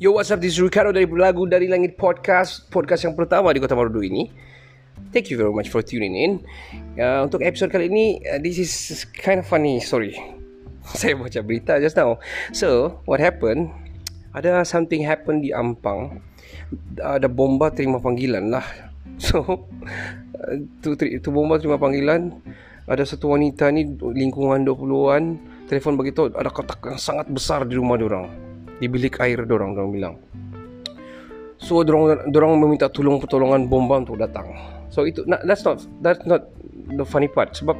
Yo, what's up? This is Ricardo dari Lagu Dari Langit Podcast. Podcast yang pertama di Kota Marudu ini. Thank you very much for tuning in. Uh, Untuk episode kali ini uh, This is kind of funny story Saya baca berita just now. So, what happened? Ada something happen di Ampang. Ada bomba terima panggilan lah. So, uh, tu, tu bomba terima panggilan. Ada satu wanita ni Lingkungan 20-an Telefon begitu Ada kotak yang sangat besar di rumah diorang di bilik air dorang dorang bilang. So dorang dorang meminta tolong pertolongan bomba untuk datang. So itu that's not that's not the funny part. Sebab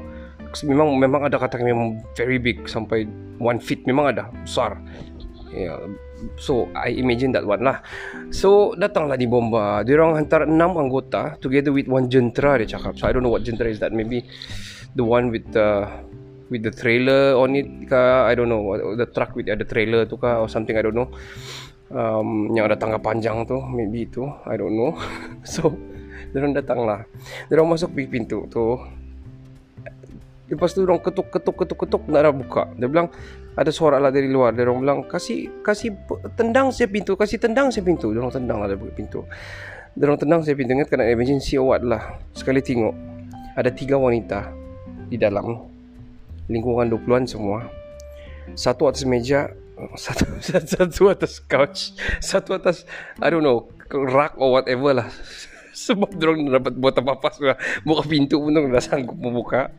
memang memang ada kata memang very big sampai one feet memang ada besar. Yeah. so I imagine that one lah. So datanglah di bomba. Dia orang hantar enam anggota together with one jentera dia cakap. So I don't know what jentera is that. Maybe the one with the with the trailer on it ke I don't know. The truck with the trailer tu ke or something I don't know. Um, yang ada tangga panjang tu maybe itu. I don't know. So dia datang lah. Dia masuk pergi pintu tu. Lepas tu orang ketuk ketuk ketuk ketuk nak ada buka. Dia bilang ada suara lah dari luar. Dia orang bilang kasih kasih tendang saya pintu kasih tendang saya pintu. Dia orang tendang lah dari pintu. Dia orang tendang saya pintu. Ingat kena emergency what lah. Sekali tengok ada tiga wanita di dalam lingkungan 20-an semua. Satu atas meja, satu satu atas couch, satu atas I don't know, rak or whatever lah. Sebab dorong dapat buat apa-apa sudah buka pintu pun dorong dah sanggup membuka.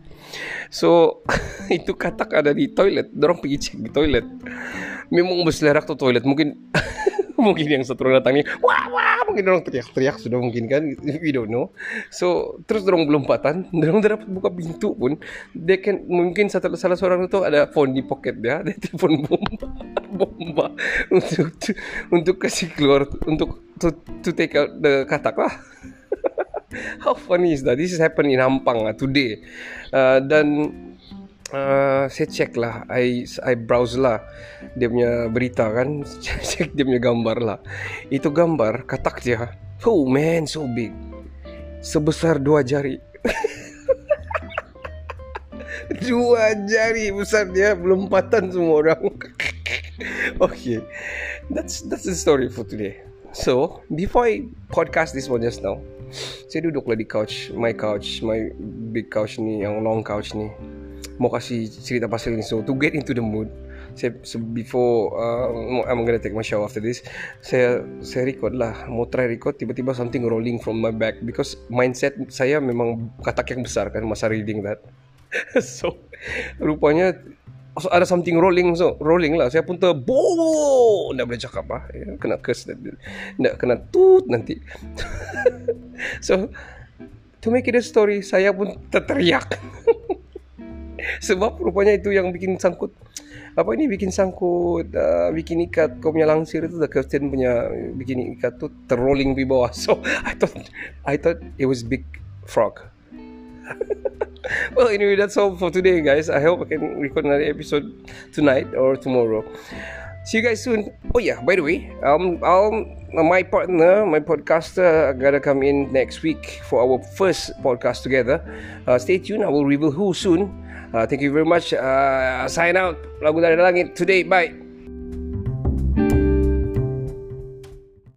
So itu katak ada di toilet, dorong pergi cek di toilet. Memang berselerak tu toilet mungkin mungkin yang satu orang datang ni wah wah mungkin orang teriak-teriak sudah mungkin kan we don't know so terus orang belum patan orang dapat buka pintu pun dia kan mungkin satu salah seorang itu ada phone di pocket dia dia telepon bomba bomba untuk untuk kasih keluar untuk to, to take out the katak lah How funny is that? This is happening in Hampang uh, today. Uh, dan uh, saya check lah. I, I browse lah dia punya berita kan. Check dia punya gambar lah. Itu gambar katak dia oh man so big. Sebesar dua jari. Dua jari besar dia belum patan semua orang. Okay. That's that's the story for today. So before I podcast this one just now saya duduk lah di couch my couch my big couch ni yang long couch ni mau kasih cerita pasal ni. So to get into the mood saya so before uh, I'm gonna take my shower after this saya saya record lah. Mau try record tiba-tiba something rolling from my back. Because mindset saya memang katak yang besar kan masa reading that. So rupanya So, ada something rolling so rolling lah. Saya pun ter bo boleh cakap ah ya, kena curse nak kena tut nanti. So to make it a story saya pun terteriak Sebab rupanya itu yang bikin sangkut Apa ini bikin sangkut uh, Bikin ikat kau punya langsir itu The curtain punya Bikin ikat tu Terrolling di bawah So I thought I thought it was big frog Well anyway that's all for today guys I hope I can record another episode Tonight or tomorrow See you guys soon. Oh yeah, by the way, um, I'll, my partner, my podcaster, gonna come in next week for our first podcast together. Uh, stay tuned. I will reveal who soon. Uh, thank you very much. Uh, sign out. Lagu dari langit today. Bye.